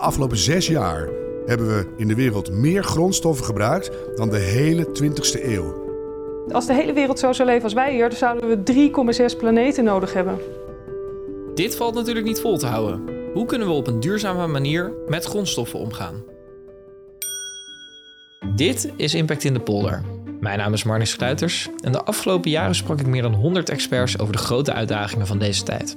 afgelopen zes jaar hebben we in de wereld meer grondstoffen gebruikt dan de hele 20ste eeuw. Als de hele wereld zo zou leven als wij hier, dan zouden we 3,6 planeten nodig hebben. Dit valt natuurlijk niet vol te houden. Hoe kunnen we op een duurzame manier met grondstoffen omgaan? Dit is Impact in de Polder. Mijn naam is Marnix Sluiters en de afgelopen jaren sprak ik meer dan 100 experts over de grote uitdagingen van deze tijd.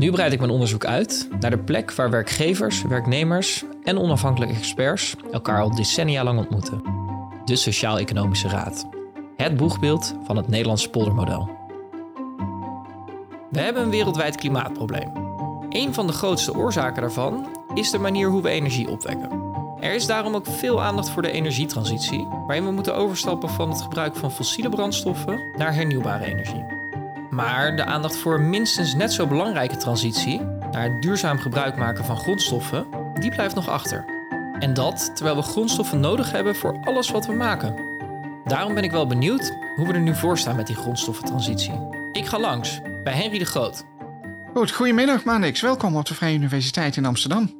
Nu breid ik mijn onderzoek uit naar de plek waar werkgevers, werknemers en onafhankelijke experts elkaar al decennia lang ontmoeten. De Sociaal-Economische Raad. Het boegbeeld van het Nederlandse poldermodel. We hebben een wereldwijd klimaatprobleem. Een van de grootste oorzaken daarvan is de manier hoe we energie opwekken. Er is daarom ook veel aandacht voor de energietransitie, waarin we moeten overstappen van het gebruik van fossiele brandstoffen naar hernieuwbare energie. Maar de aandacht voor een minstens net zo belangrijke transitie naar het duurzaam gebruik maken van grondstoffen, die blijft nog achter. En dat terwijl we grondstoffen nodig hebben voor alles wat we maken. Daarom ben ik wel benieuwd hoe we er nu voor staan met die grondstoffentransitie. Ik ga langs bij Henry de Groot. Goed, goedemiddag Manix. Welkom op de Vrije Universiteit in Amsterdam.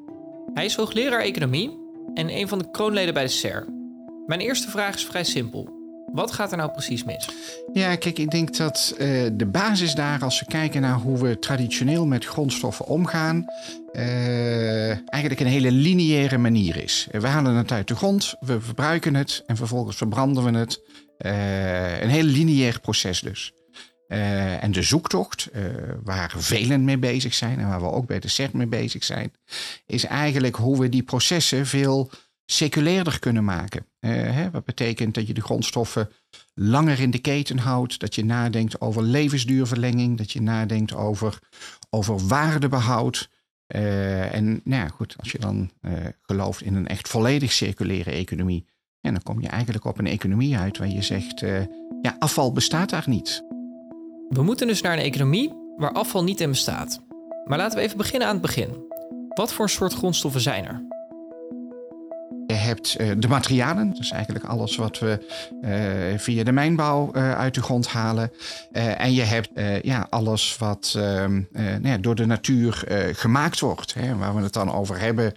Hij is hoogleraar economie en een van de kroonleden bij de SER. Mijn eerste vraag is vrij simpel. Wat gaat er nou precies mis? Ja, kijk, ik denk dat uh, de basis daar, als we kijken naar hoe we traditioneel met grondstoffen omgaan, uh, eigenlijk een hele lineaire manier is. We halen het uit de grond, we verbruiken het en vervolgens verbranden we het. Uh, een heel lineair proces dus. En de zoektocht, waar velen mee bezig zijn en waar we ook bij de CERT mee bezig zijn, is eigenlijk hoe we die processen veel seculairder kunnen maken. Uh, hè, wat betekent dat je de grondstoffen langer in de keten houdt, dat je nadenkt over levensduurverlenging, dat je nadenkt over, over waardebehoud. en nou ja, goed, als je dan gelooft in een echt volledig circulaire economie, ja, dan kom je eigenlijk op een economie uit waar je zegt, ja, afval bestaat daar niet. We moeten dus naar een economie waar afval niet in bestaat. Maar laten we even beginnen aan het begin. Wat voor soort grondstoffen zijn er? Hebt uh, de materialen, is eigenlijk alles wat we uh, via de mijnbouw uh, uit de grond halen. en je hebt ja, alles wat ehm, nou door de natuur gemaakt wordt. Hè, waar we het dan over hebben,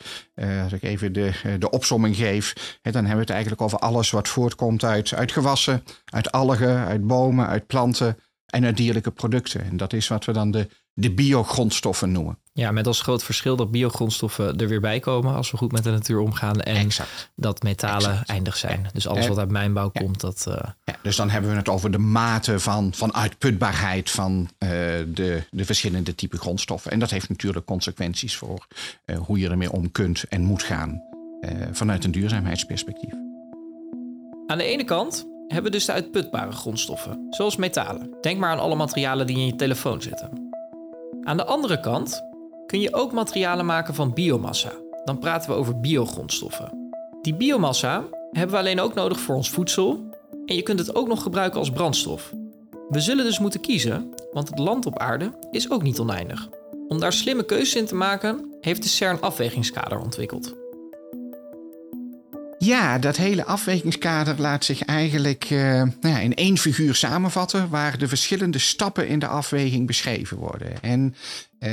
als ik even de, de opsomming geef, hè, dan hebben we het eigenlijk over alles wat voortkomt uit, uit gewassen, uit algen, uit bomen, uit planten en uit dierlijke producten. En dat is wat we dan de, de biogrondstoffen noemen. Ja, met als groot verschil dat biogrondstoffen er weer bij komen als we goed met de natuur omgaan. En exact. dat metalen exact. eindig zijn. Ja. Dus alles wat uit mijnbouw ja. komt, dat. Uh... Ja, dus dan hebben we het over de mate van, van uitputbaarheid van uh, de, de verschillende typen grondstoffen. En dat heeft natuurlijk consequenties voor uh, hoe je ermee om kunt en moet gaan vanuit een duurzaamheidsperspectief. Aan de ene kant hebben dus de uitputbare grondstoffen, zoals metalen. Denk maar aan alle materialen die in je telefoon zitten. Aan de andere kant kun je ook materialen maken van biomassa. Dan praten we over biogrondstoffen. Die biomassa hebben we alleen ook nodig voor ons voedsel en je kunt het ook nog gebruiken als brandstof. We zullen dus moeten kiezen, want het land op aarde is ook niet oneindig. Om daar slimme keuzes in te maken, heeft de CERN afwegingskader ontwikkeld. Ja, dat hele afwegingskader laat zich eigenlijk uh, nou ja, in één figuur samenvatten, waar de verschillende stappen in de afweging beschreven worden. En uh,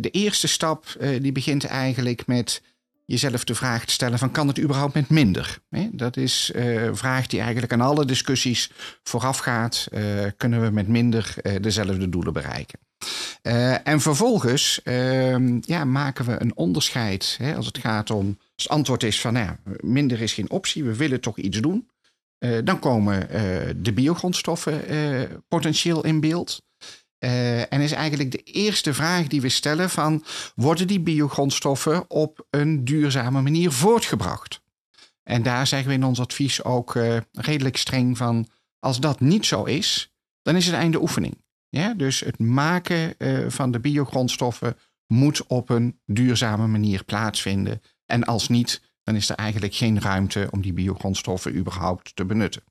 de eerste stap uh, die begint eigenlijk met jezelf de vraag te stellen van kan het überhaupt met minder? Dat is een vraag die eigenlijk aan alle discussies voorafgaat. kunnen we met minder dezelfde doelen bereiken? En vervolgens uh, ja, maken we een onderscheid hè, als het gaat om. Als het antwoord is van nou ja, minder is geen optie, we willen toch iets doen. Uh, dan komen de biogrondstoffen potentieel in beeld. en is eigenlijk de eerste vraag die we stellen van worden die biogrondstoffen op een duurzame manier voortgebracht? En daar zeggen we in ons advies ook redelijk streng van als dat niet zo is, dan is het einde oefening. Ja, dus het maken uh, van de biogrondstoffen moet op een duurzame manier plaatsvinden. En als niet, dan is er eigenlijk geen ruimte om die biogrondstoffen überhaupt te benutten.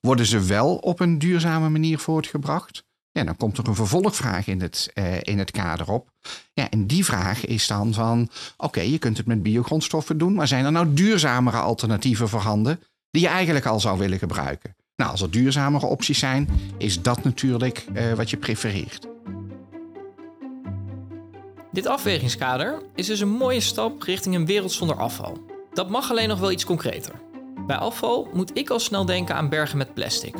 Worden ze wel op een duurzame manier voortgebracht? Ja, dan komt er een vervolgvraag in het, uh, in het kader op. Ja, en die vraag is dan van, oké, je kunt het met biogrondstoffen doen, maar zijn er nou duurzamere alternatieven voorhanden die je eigenlijk al zou willen gebruiken? Nou, als er duurzamere opties zijn, is dat natuurlijk uh, wat je prefereert. Dit afwegingskader is dus een mooie stap richting een wereld zonder afval. Dat mag alleen nog wel iets concreter. Bij afval moet ik al snel denken aan bergen met plastic.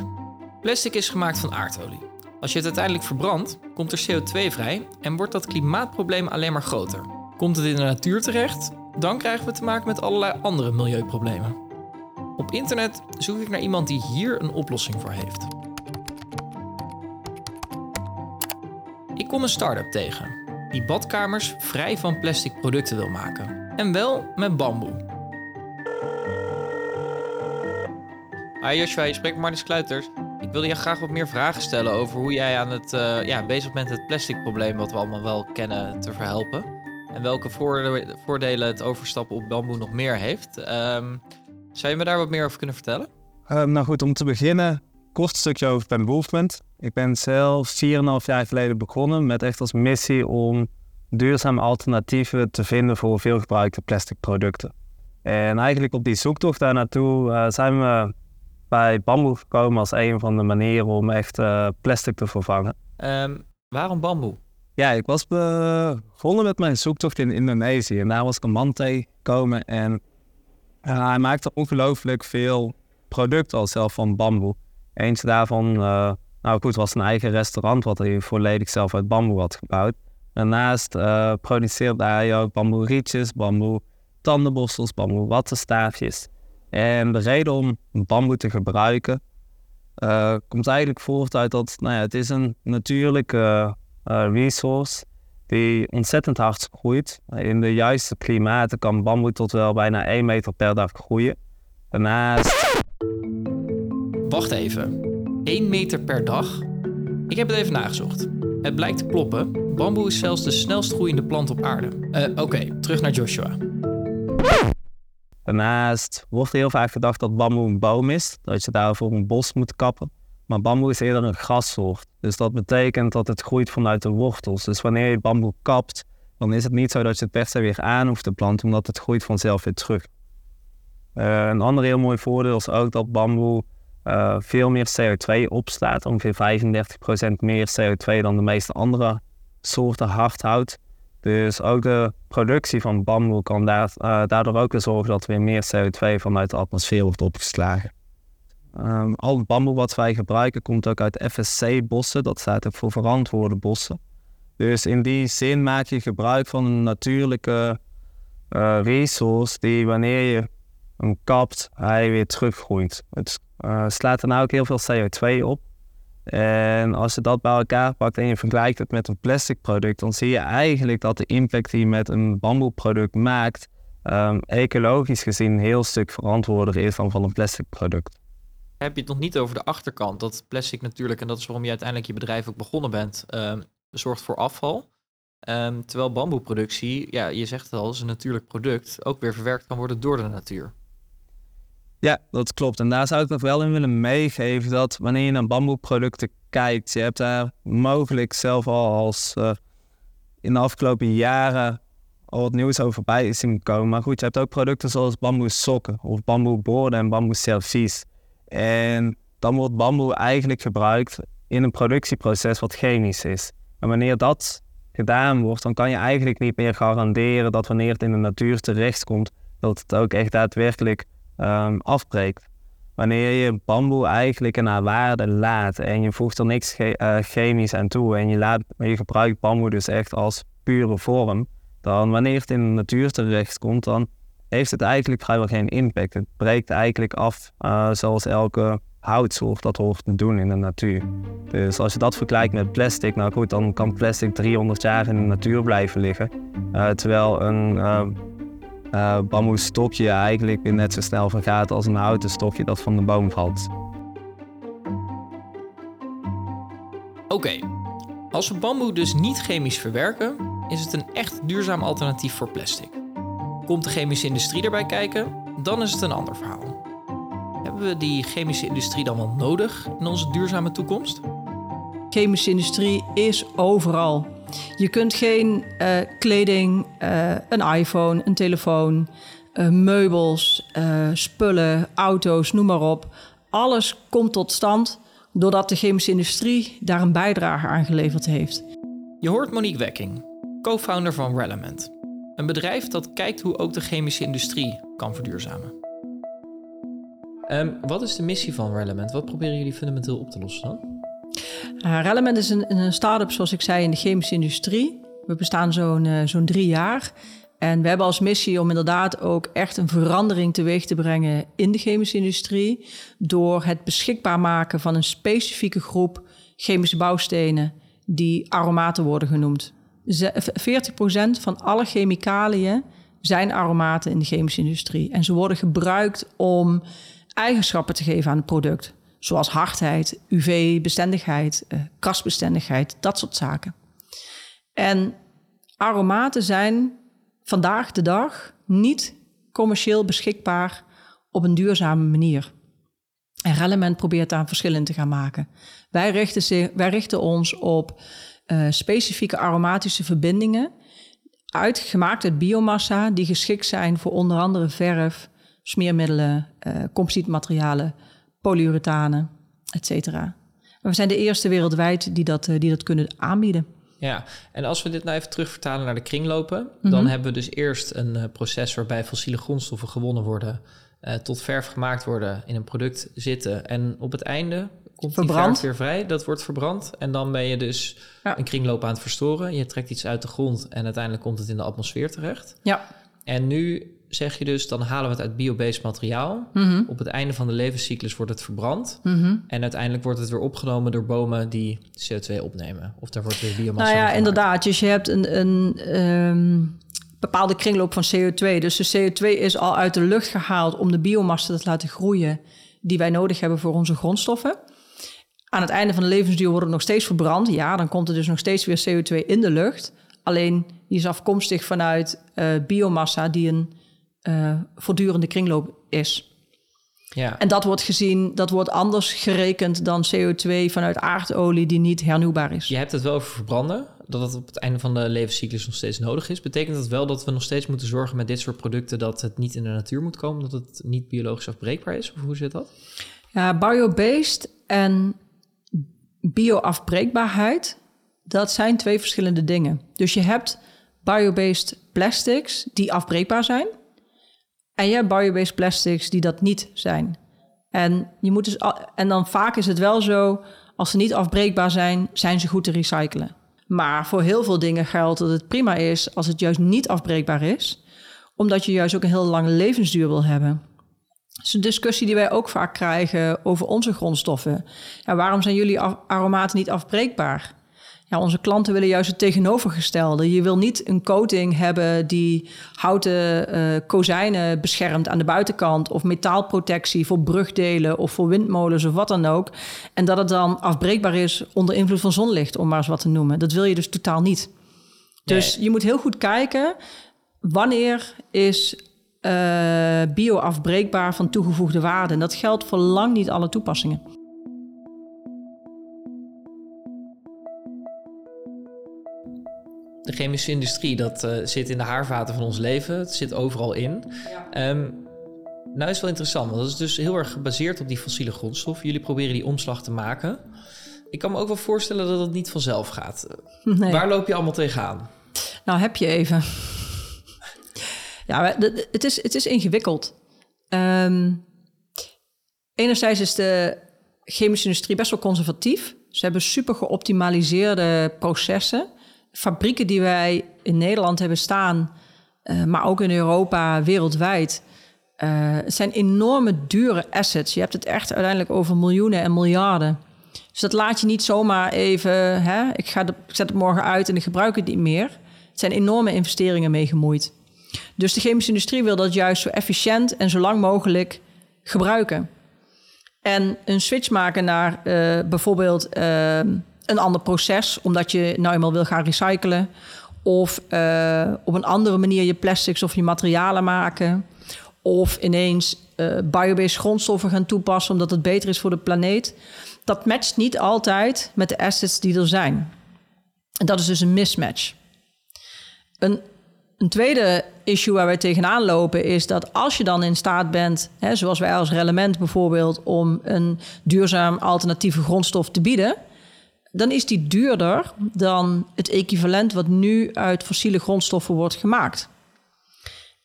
Plastic is gemaakt van aardolie. Als je het uiteindelijk verbrandt, komt er CO2 vrij en wordt dat klimaatprobleem alleen maar groter. Komt het in de natuur terecht, dan krijgen we te maken met allerlei andere milieuproblemen. Op internet zoek ik naar iemand die hier een oplossing voor heeft. Ik kom een start-up tegen die badkamers vrij van plastic producten wil maken. En wel met bamboe. Hi Joshua, je spreekt met Marnix Kluiters. Ik wilde je graag wat meer vragen stellen over hoe jij aan het, uh, ja, bezig bent het plastic probleem wat we allemaal wel kennen te verhelpen. En welke voordelen het overstappen op bamboe nog meer heeft. Um, zou je me daar wat meer over kunnen vertellen? Uh, nou goed, om te beginnen, kort stukje over Ben Movement. Ik ben zelf 4,5 jaar geleden begonnen met echt als missie om duurzame alternatieven te vinden voor veelgebruikte plastic producten. En eigenlijk op die zoektocht daar naartoe uh, zijn we bij bamboe gekomen als een van de manieren om echt uh, plastic te vervangen. Um, waarom bamboe? Ja, ik was begonnen met mijn zoektocht in Indonesië. En daar was ik een man tegengekomen en uh, hij maakte ongelooflijk veel producten al zelf van bamboe. Eentje daarvan, uh, nou goed, was een eigen restaurant wat hij volledig zelf uit bamboe had gebouwd. Daarnaast uh, produceerde hij ook bamboe rietjes, bamboe tandenborstels, bamboe wattenstaafjes. En de reden om bamboe te gebruiken uh, komt eigenlijk voort uit dat nou ja, het is een natuurlijke resource die ontzettend hard groeit. In de juiste klimaten kan bamboe tot wel bijna 1 meter per dag groeien. Daarnaast. Wacht even. 1 meter per dag? Ik heb het even nagezocht. Het blijkt te kloppen. Bamboe is zelfs de snelst groeiende plant op aarde. Uh, Oké, terug naar Joshua. Daarnaast wordt heel vaak gedacht dat bamboe een boom is, dat je daarvoor een bos moet kappen. Maar bamboe is eerder een grassoort. Dus dat betekent dat het groeit vanuit de wortels. Dus wanneer je bamboe kapt, dan is het niet zo dat je het per se weer aan hoeft te planten, omdat het groeit vanzelf weer terug. Uh, een ander heel mooi voordeel is ook dat bamboe uh, veel meer CO2 opslaat. Ongeveer 35% meer CO2 dan de meeste andere soorten hardhout. Dus ook de productie van bamboe kan uh, daardoor ook zorgen dat er weer meer CO2 vanuit de atmosfeer wordt opgeslagen. Um, al het bamboe wat wij gebruiken komt ook uit FSC-bossen. Dat staat ook voor verantwoorde bossen. Dus in die zin maak je gebruik van een natuurlijke uh, resource die wanneer je hem kapt, hij weer teruggroeit. Het uh, slaat er nou ook heel veel CO2 op. En als je dat bij elkaar pakt en je vergelijkt het met een plastic product, dan zie je eigenlijk dat de impact die je met een bamboeproduct maakt, um, ecologisch gezien een heel stuk verantwoorder is dan van een plastic product heb je het nog niet over de achterkant. Dat plastic natuurlijk, en dat is waarom je uiteindelijk je bedrijf ook begonnen bent, um, zorgt voor afval. Um, terwijl bamboeproductie, ja, je zegt het al, is een natuurlijk product, ook weer verwerkt kan worden door de natuur. Ja, dat klopt. En daar zou ik nog wel in willen meegeven dat wanneer je naar bamboeproducten kijkt, je hebt daar mogelijk zelf al als uh, in de afgelopen jaren al wat nieuws over bij zien komen. Maar goed, je hebt ook producten zoals bamboe sokken of bamboe borden en bamboe servies. En dan wordt bamboe eigenlijk gebruikt in een productieproces wat chemisch is. En wanneer dat gedaan wordt, dan kan je eigenlijk niet meer garanderen dat wanneer het in de natuur terechtkomt, dat het ook echt daadwerkelijk um, afbreekt. Wanneer je bamboe eigenlijk naar waarde laat en je voegt er niks uh, chemisch aan toe en je, laat, je gebruikt bamboe dus echt als pure vorm, dan wanneer het in de natuur terechtkomt, dan heeft het eigenlijk vrijwel geen impact. Het breekt eigenlijk af uh, zoals elke houtsoort dat hoort te doen in de natuur. Dus als je dat vergelijkt met plastic, nou goed, dan kan plastic 300 jaar in de natuur blijven liggen. Uh, terwijl een uh, bamboe stokje eigenlijk weer net zo snel vergaat als een houten stokje dat van de boom valt. Oké, okay. als we bamboe dus niet chemisch verwerken, is het een echt duurzaam alternatief voor plastic. Komt de chemische industrie erbij kijken, dan is het een ander verhaal. Hebben we die chemische industrie dan wel nodig in onze duurzame toekomst? Chemische industrie is overal. Je kunt geen uh, kleding, uh, een iPhone, een telefoon, uh, meubels, spullen, auto's, noem maar op. Alles komt tot stand doordat de chemische industrie daar een bijdrage aan geleverd heeft. Je hoort Monique Wekking, co-founder van Relament. Een bedrijf dat kijkt hoe ook de chemische industrie kan verduurzamen. Ehm, wat is de missie van Relament? Wat proberen jullie fundamenteel op te lossen dan? Uh, Relament is een, een start-up, zoals ik zei, in de chemische industrie. We bestaan zo'n uh, zo'n drie jaar. En we hebben als missie om inderdaad ook echt een verandering teweeg te brengen in de chemische industrie. Door het beschikbaar maken van een specifieke groep chemische bouwstenen die aromaten worden genoemd. 40% van alle chemicaliën zijn aromaten in de chemische industrie. En ze worden gebruikt om eigenschappen te geven aan het product. Zoals hardheid, UV-bestendigheid, eh, kastbestendigheid, dat soort zaken. En aromaten zijn vandaag de dag niet commercieel beschikbaar op een duurzame manier. En Relevant probeert daar een verschil in te gaan maken. Wij richten, wij richten ons op uh, specifieke aromatische verbindingen, uitgemaakt uit biomassa, die geschikt zijn voor onder andere verf, smeermiddelen, uh, composietmaterialen, polyurethanen, etc. We zijn de eerste wereldwijd die dat, uh, die dat kunnen aanbieden. Ja, en als we dit nou even terugvertalen naar de kringlopen, mm -hmm. dan hebben we dus eerst een uh, proces waarbij fossiele grondstoffen gewonnen worden, uh, tot verf gemaakt worden, in een product zitten. En op het einde komt verbrand. die weer vrij, dat wordt verbrand. En dan ben je dus ja. een kringloop aan het verstoren. Je trekt iets uit de grond en uiteindelijk komt het in de atmosfeer terecht. Ja. En nu zeg je dus, dan halen we het uit biobased materiaal. Mm -hmm. Op het einde van de levenscyclus wordt het verbrand. Mm -hmm. En uiteindelijk wordt het weer opgenomen door bomen die CO2 opnemen. Of daar wordt weer biomassa Nou ja, inderdaad. Dus je hebt een, een um, bepaalde kringloop van CO2. Dus de CO2 is al uit de lucht gehaald om de biomassa te laten groeien... die wij nodig hebben voor onze grondstoffen. Aan het einde van de levensduur wordt het nog steeds verbrand. Ja, dan komt er dus nog steeds weer CO2 in de lucht. Alleen die is afkomstig vanuit uh, biomassa die een uh, voortdurende kringloop is. Ja. En dat wordt gezien, dat wordt anders gerekend dan CO2 vanuit aardolie die niet hernieuwbaar is. Je hebt het wel over verbranden, dat het op het einde van de levenscyclus nog steeds nodig is. Betekent dat wel dat we nog steeds moeten zorgen met dit soort producten dat het niet in de natuur moet komen, dat het niet biologisch afbreekbaar is? Of hoe zit dat? Ja, biobased en bioafbreekbaarheid, dat zijn twee verschillende dingen. Dus je hebt biobased plastics die afbreekbaar zijn. En je hebt biobased plastics die dat niet zijn. En, je moet dus, en dan vaak is het wel zo, als ze niet afbreekbaar zijn, zijn ze goed te recyclen. Maar voor heel veel dingen geldt dat het prima is als het juist niet afbreekbaar is, omdat je juist ook een heel lange levensduur wil hebben. Dat is een discussie die wij ook vaak krijgen over onze grondstoffen. Ja, waarom zijn jullie aromaten niet afbreekbaar? Ja, onze klanten willen juist het tegenovergestelde. Je wil niet een coating hebben die houten uh, kozijnen beschermt aan de buitenkant... of metaalprotectie voor brugdelen of voor windmolens of wat dan ook. En dat het dan afbreekbaar is onder invloed van zonlicht, om maar eens wat te noemen. Dat wil je dus totaal niet. Dus nee. je moet heel goed kijken... wanneer is uh, bio-afbreekbaar van toegevoegde waarde. En dat geldt voor lang niet alle toepassingen. De chemische industrie, dat uh, zit in de haarvaten van ons leven. Het zit overal in. Ja. Um, nou is wel interessant, want dat is dus heel erg gebaseerd op die fossiele grondstoffen. Jullie proberen die omslag te maken. Ik kan me ook wel voorstellen dat het niet vanzelf gaat. Nee. Waar loop je allemaal tegenaan? Nou, heb je even. Ja, het is, het is ingewikkeld. Um, enerzijds is de chemische industrie best wel conservatief. Ze hebben super geoptimaliseerde processen. Fabrieken die wij in Nederland hebben staan, uh, maar ook in Europa, wereldwijd. Uh, zijn enorme dure assets. Je hebt het echt uiteindelijk over miljoenen en miljarden. Dus dat laat je niet zomaar even. Hè, ik, ga ik zet het morgen uit en ik gebruik het niet meer. Het zijn enorme investeringen mee gemoeid. Dus de chemische industrie wil dat juist zo efficiënt en zo lang mogelijk gebruiken. En een switch maken naar uh, bijvoorbeeld uh, een ander proces, omdat je nou eenmaal wil gaan recyclen. Of uh, op een andere manier je plastics of je materialen maken. Of ineens biobased grondstoffen gaan toepassen omdat het beter is voor de planeet. Dat matcht niet altijd met de assets die er zijn. En dat is dus een mismatch. Een een tweede issue waar wij tegenaan lopen is dat als je dan in staat bent, hè, zoals wij als Relevant bijvoorbeeld, om een duurzaam alternatieve grondstof te bieden, dan is die duurder dan het equivalent wat nu uit fossiele grondstoffen wordt gemaakt.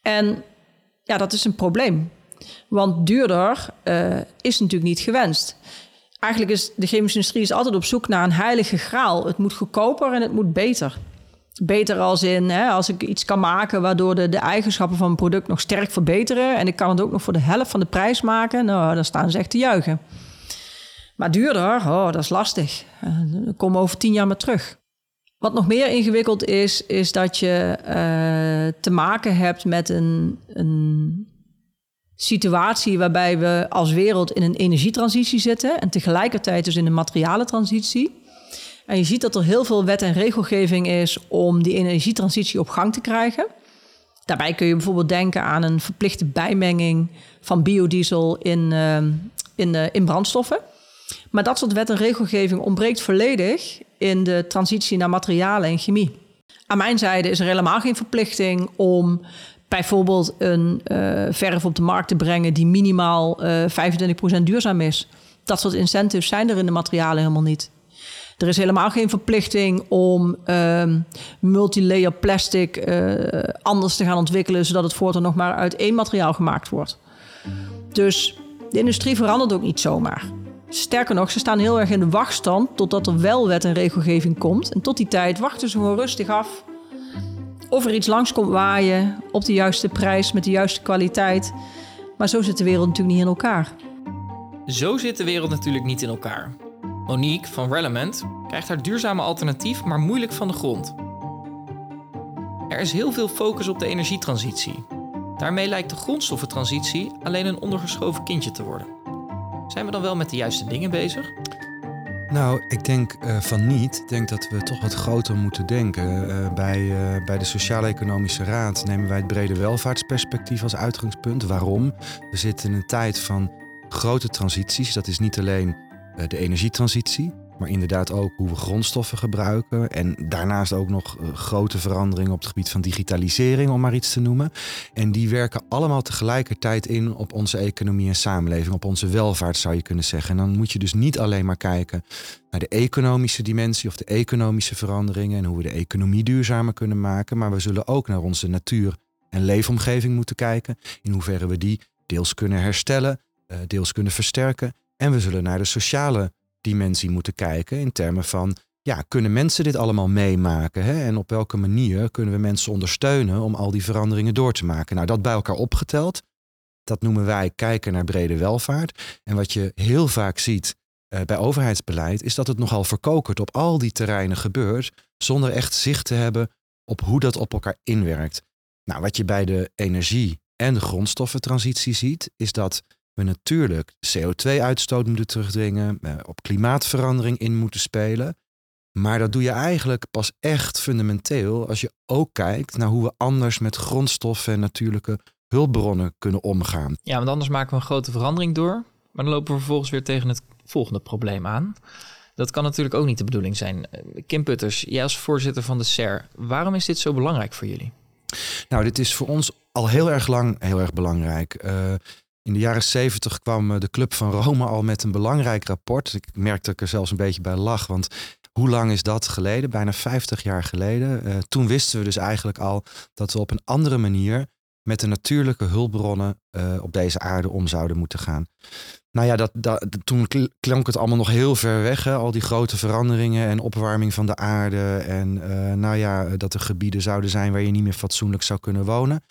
En ja, dat is een probleem. Want duurder uh, is natuurlijk niet gewenst. Eigenlijk is de chemische industrie is altijd op zoek naar een heilige graal. Het moet goedkoper en het moet beter. Beter als in, hè, als ik iets kan maken waardoor de, de eigenschappen van een product nog sterk verbeteren. En ik kan het ook nog voor de helft van de prijs maken. Nou, dan staan ze echt te juichen. Maar duurder, oh, dat is lastig. Uh, kom over tien jaar maar terug. Wat nog meer ingewikkeld is, is dat je uh, te maken hebt met een, een situatie waarbij we als wereld in een energietransitie zitten en tegelijkertijd dus in een materialentransitie. En je ziet dat er heel veel wet en regelgeving is om die energietransitie op gang te krijgen. Daarbij kun je bijvoorbeeld denken aan een verplichte bijmenging van biodiesel in, uh, in, in brandstoffen. Maar dat soort wet en regelgeving ontbreekt volledig in de transitie naar materialen en chemie. Aan mijn zijde is er helemaal geen verplichting om bijvoorbeeld een uh, verf op de markt te brengen die minimaal uh, eh, 25% duurzaam is. Dat soort incentives zijn er in de materialen helemaal niet. Er is helemaal geen verplichting om uh, multilayer plastic uh, anders te gaan ontwikkelen, zodat het voortaan nog maar uit één materiaal gemaakt wordt. Dus de industrie verandert ook niet zomaar. Sterker nog, ze staan heel erg in de wachtstand totdat er wel wet en regelgeving komt. En tot die tijd wachten ze gewoon rustig af of er iets langs komt waaien op de juiste prijs met de juiste kwaliteit. Maar zo zit de wereld natuurlijk niet in elkaar. Zo zit de wereld natuurlijk niet in elkaar. Monique van Relevant krijgt haar duurzame alternatief maar moeilijk van de grond. Er is heel veel focus op de energietransitie. Daarmee lijkt de grondstoffentransitie alleen een ondergeschoven kindje te worden. Zijn we dan wel met de juiste dingen bezig? Nou, ik denk uh, van niet. Ik denk dat we toch wat groter moeten denken. Uh, bij, uh, bij de Sociaal-Economische Raad nemen wij het brede welvaartsperspectief als uitgangspunt. Waarom? We zitten in een tijd van grote transities. Dat is niet alleen de energietransitie, maar inderdaad ook hoe we grondstoffen gebruiken. En daarnaast ook nog eh, grote veranderingen op het gebied van digitalisering, om maar iets te noemen. En die werken allemaal tegelijkertijd in op onze economie en samenleving, op onze welvaart zou je kunnen zeggen. En dan moet je dus niet alleen maar kijken naar de economische dimensie of de economische veranderingen en hoe we de economie duurzamer kunnen maken, maar we zullen ook naar onze natuur en leefomgeving moeten kijken, in hoeverre we die deels kunnen herstellen, eh, deels kunnen versterken. En we zullen naar de sociale dimensie moeten kijken in termen van, ja, kunnen mensen dit allemaal meemaken? Hè? En op welke manier kunnen we mensen ondersteunen om al die veranderingen door te maken? Nou, dat bij elkaar opgeteld, dat noemen wij kijken naar brede welvaart. En wat je heel vaak ziet uh, bij overheidsbeleid, is dat het nogal verkokerd op al die terreinen gebeurt, zonder echt zicht te hebben op hoe dat op elkaar inwerkt. Nou, wat je bij de energie- en grondstoffentransitie ziet, is dat we natuurlijk CO2-uitstoot moeten terugdringen, eh, op klimaatverandering in moeten spelen. Maar dat doe je eigenlijk pas echt fundamenteel als je ook kijkt naar hoe we anders met grondstoffen en natuurlijke hulpbronnen kunnen omgaan. Ja, want anders maken we een grote verandering door, maar dan lopen we vervolgens weer tegen het volgende probleem aan. Dat kan natuurlijk ook niet de bedoeling zijn. Eh, Kim Putters, jij als voorzitter van de SER, waarom is dit zo belangrijk voor jullie? Nou, dit is voor ons al heel erg lang heel erg belangrijk. Uh, in de jaren zeventig kwam eh, de Club van Rome al met een belangrijk rapport. Ik merkte dat ik er zelfs een beetje bij lach, want hoe lang is dat geleden? Bijna 50 jaar geleden. Uh, toen wisten we dus eigenlijk al dat we op een andere manier met de natuurlijke hulpbronnen uh, op deze aarde om zouden moeten gaan. Nou ja, dat, dat, toen klonk het allemaal nog heel ver weg. Hè? Al die grote veranderingen en opwarming van de aarde. En uh, nou ja, dat er gebieden zouden zijn waar je niet meer fatsoenlijk zou kunnen wonen.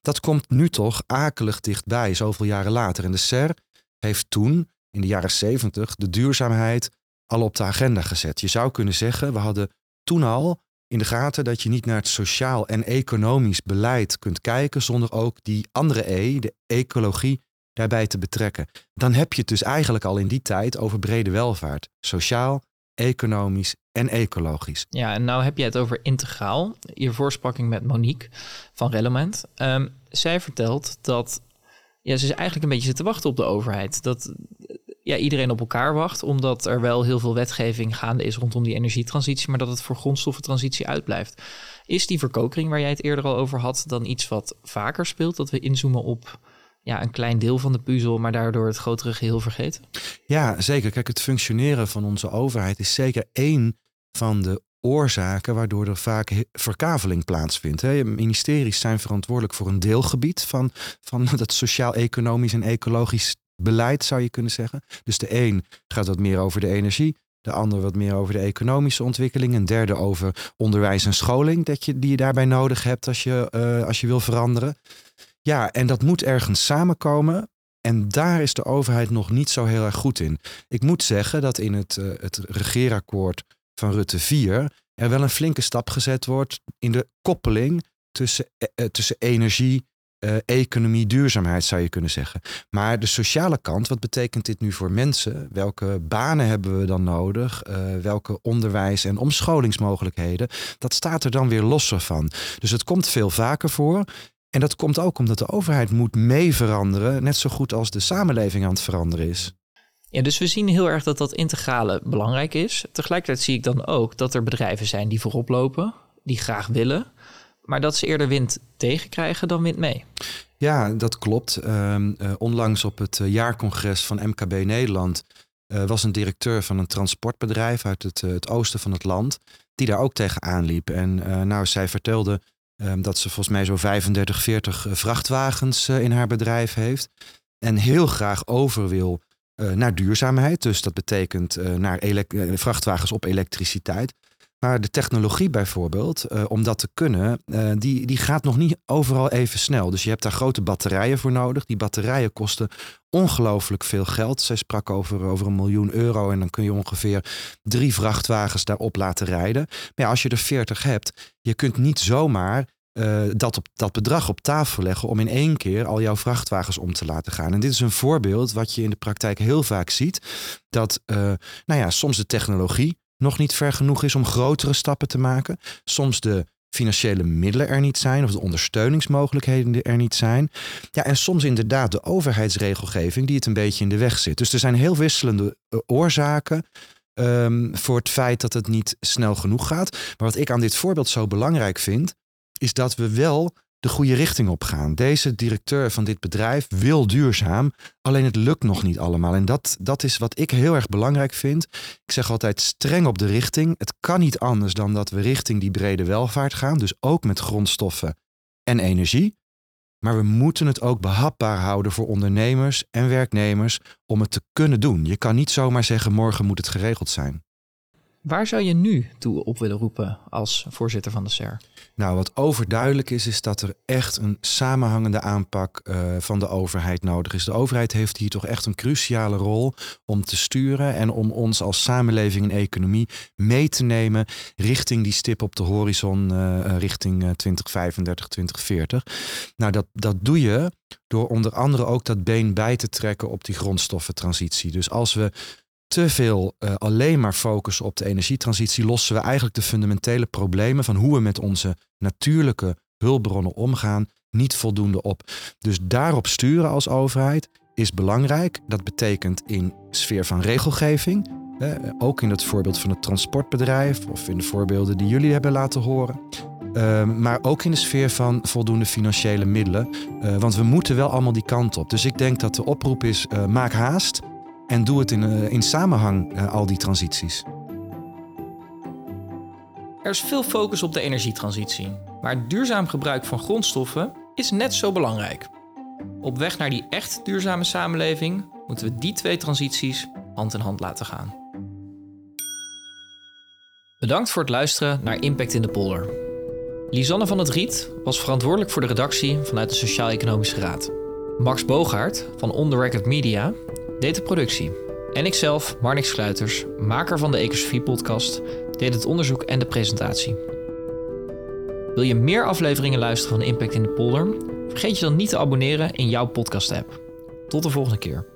Dat komt nu toch akelig dichtbij, zoveel jaren later. En de SER heeft toen, in de jaren zeventig, de duurzaamheid al op de agenda gezet. Je zou kunnen zeggen, we hadden toen al in de gaten dat je niet naar het sociaal en economisch beleid kunt kijken zonder ook die andere E, de ecologie, daarbij te betrekken. Dan heb je het dus eigenlijk al in die tijd over brede welvaart. Sociaal, economisch en ecologisch. Ja, en nou heb je het over integraal. Hiervoor sprak ik met Monique van Relevant. Um, zij vertelt dat ja, ze is eigenlijk een beetje zitten wachten op de overheid. Dat ja, iedereen op elkaar wacht, omdat er wel heel veel wetgeving gaande is rondom die energietransitie, maar dat het voor grondstoffentransitie uitblijft. Is die verkokering waar jij het eerder al over had dan iets wat vaker speelt, dat we inzoomen op ja, een klein deel van de puzzel, maar daardoor het grotere geheel vergeten? Ja, zeker. Kijk, het functioneren van onze overheid is zeker één van de oorzaken waardoor er vaak verkaveling plaatsvindt. Ministeries zijn verantwoordelijk voor een deelgebied van, van dat sociaal-economisch en ecologisch beleid, zou je kunnen zeggen. Dus de een gaat wat meer over de energie, de ander wat meer over de economische ontwikkeling. Een derde over onderwijs en scholing, dat je, die je daarbij nodig hebt als je, uh, als je wil veranderen. Ja, en dat moet ergens samenkomen. En daar is de overheid nog niet zo heel erg goed in. Ik moet zeggen dat in het, uh, het regeerakkoord van Rutte 4 er wel een flinke stap gezet wordt in de koppeling tussen, uh, tussen energie, uh, economie, duurzaamheid zou je kunnen zeggen. Maar de sociale kant, wat betekent dit nu voor mensen? Welke banen hebben we dan nodig? Uh, welke onderwijs- en omscholingsmogelijkheden? Dat staat er dan weer losser van. Dus het komt veel vaker voor. En dat komt ook omdat de overheid moet mee veranderen, net zo goed als de samenleving aan het veranderen is. Ja, dus we zien heel erg dat dat integrale belangrijk is. Tegelijkertijd zie ik dan ook dat er bedrijven zijn die voorop lopen, die graag willen, maar dat ze eerder wind tegenkrijgen dan wind mee. Ja, dat klopt. Uh, onlangs op het eh, jaarcongres van MKB Nederland uh, was een directeur van een transportbedrijf uit het, het, oosten van het land, die daar ook tegenaan liep. En nou, zij vertelde ehm, dat ze volgens mij zo'n 35, 40 vrachtwagens in haar bedrijf heeft. En heel graag over wil naar duurzaamheid. Dus dat betekent naar vrachtwagens op elektriciteit. Maar de technologie bijvoorbeeld, uh, om dat te kunnen, uh, die, die gaat nog niet overal even snel. Dus je hebt daar grote batterijen voor nodig. Die batterijen kosten ongelooflijk veel geld. Zij sprak over, over een miljoen euro en dan kun je ongeveer drie vrachtwagens daarop laten rijden. Maar als je er veertig hebt, je kunt niet zomaar uh, dat, op, dat bedrag op tafel leggen om in één keer al jouw vrachtwagens om te laten gaan. En dit is een voorbeeld wat je in de praktijk heel vaak ziet. Dat nou ja, soms de technologie nog niet ver genoeg is om grotere stappen te maken. Soms de financiële middelen er niet zijn of de ondersteuningsmogelijkheden er niet zijn. Ja, en soms inderdaad de overheidsregelgeving die het een beetje in de weg zit. Dus er zijn heel wisselende eh, oorzaken um, voor het feit dat het niet snel genoeg gaat. Maar wat ik aan dit voorbeeld zo belangrijk vind, is dat we wel de goede richting op gaan. Deze directeur van dit bedrijf wil duurzaam, alleen het lukt nog niet allemaal. En dat, dat is wat ik heel erg belangrijk vind. Ik zeg altijd streng op de richting. Het kan niet anders dan dat we richting die brede welvaart gaan, dus ook met grondstoffen en energie. Maar we moeten het ook behapbaar houden voor ondernemers en werknemers om het te kunnen doen. Je kan niet zomaar zeggen morgen moet het geregeld zijn. Waar zou je nu toe op willen roepen als voorzitter van de SER? Nou, wat overduidelijk is, is dat er echt een samenhangende aanpak uh, van de overheid nodig is. De overheid heeft hier toch echt een cruciale rol om te sturen en om ons als samenleving en economie mee te nemen richting die stip op de horizon, uh, richting 2035, 2040. Nou, dat, dat doe je door onder andere ook dat been bij te trekken op die grondstoffentransitie. Dus als we te veel uh, alleen maar focussen op de energietransitie, lossen we eigenlijk de fundamentele problemen van hoe we met onze natuurlijke hulpbronnen omgaan niet voldoende op. Dus daarop sturen als overheid is belangrijk. Dat betekent in sfeer van regelgeving, ook in het voorbeeld van het transportbedrijf of in de voorbeelden die jullie hebben laten horen. Uh, maar ook in de sfeer van voldoende financiële middelen. Uh, want we moeten wel allemaal die kant op. Dus ik denk dat de oproep is: uh, maak haast. En doe het in, uh, in samenhang, uh, al die transities. Er is veel focus op de energietransitie, maar duurzaam gebruik van grondstoffen is net zo belangrijk. Op weg naar die echt duurzame samenleving moeten we die twee transities hand in hand laten gaan. Bedankt voor het luisteren naar Impact in de Polder. Lisanne van het Riet was verantwoordelijk voor de redactie vanuit de Sociaal-Economische Raad. Max Boogaard van On The Record Media de productie. En ikzelf, Marnix Sluiters, maker van de Ecosofie-podcast, deed het onderzoek en de presentatie. Wil je meer afleveringen luisteren van Impact in de Polder? Vergeet je dan niet te abonneren in jouw podcast-app. Tot de volgende keer.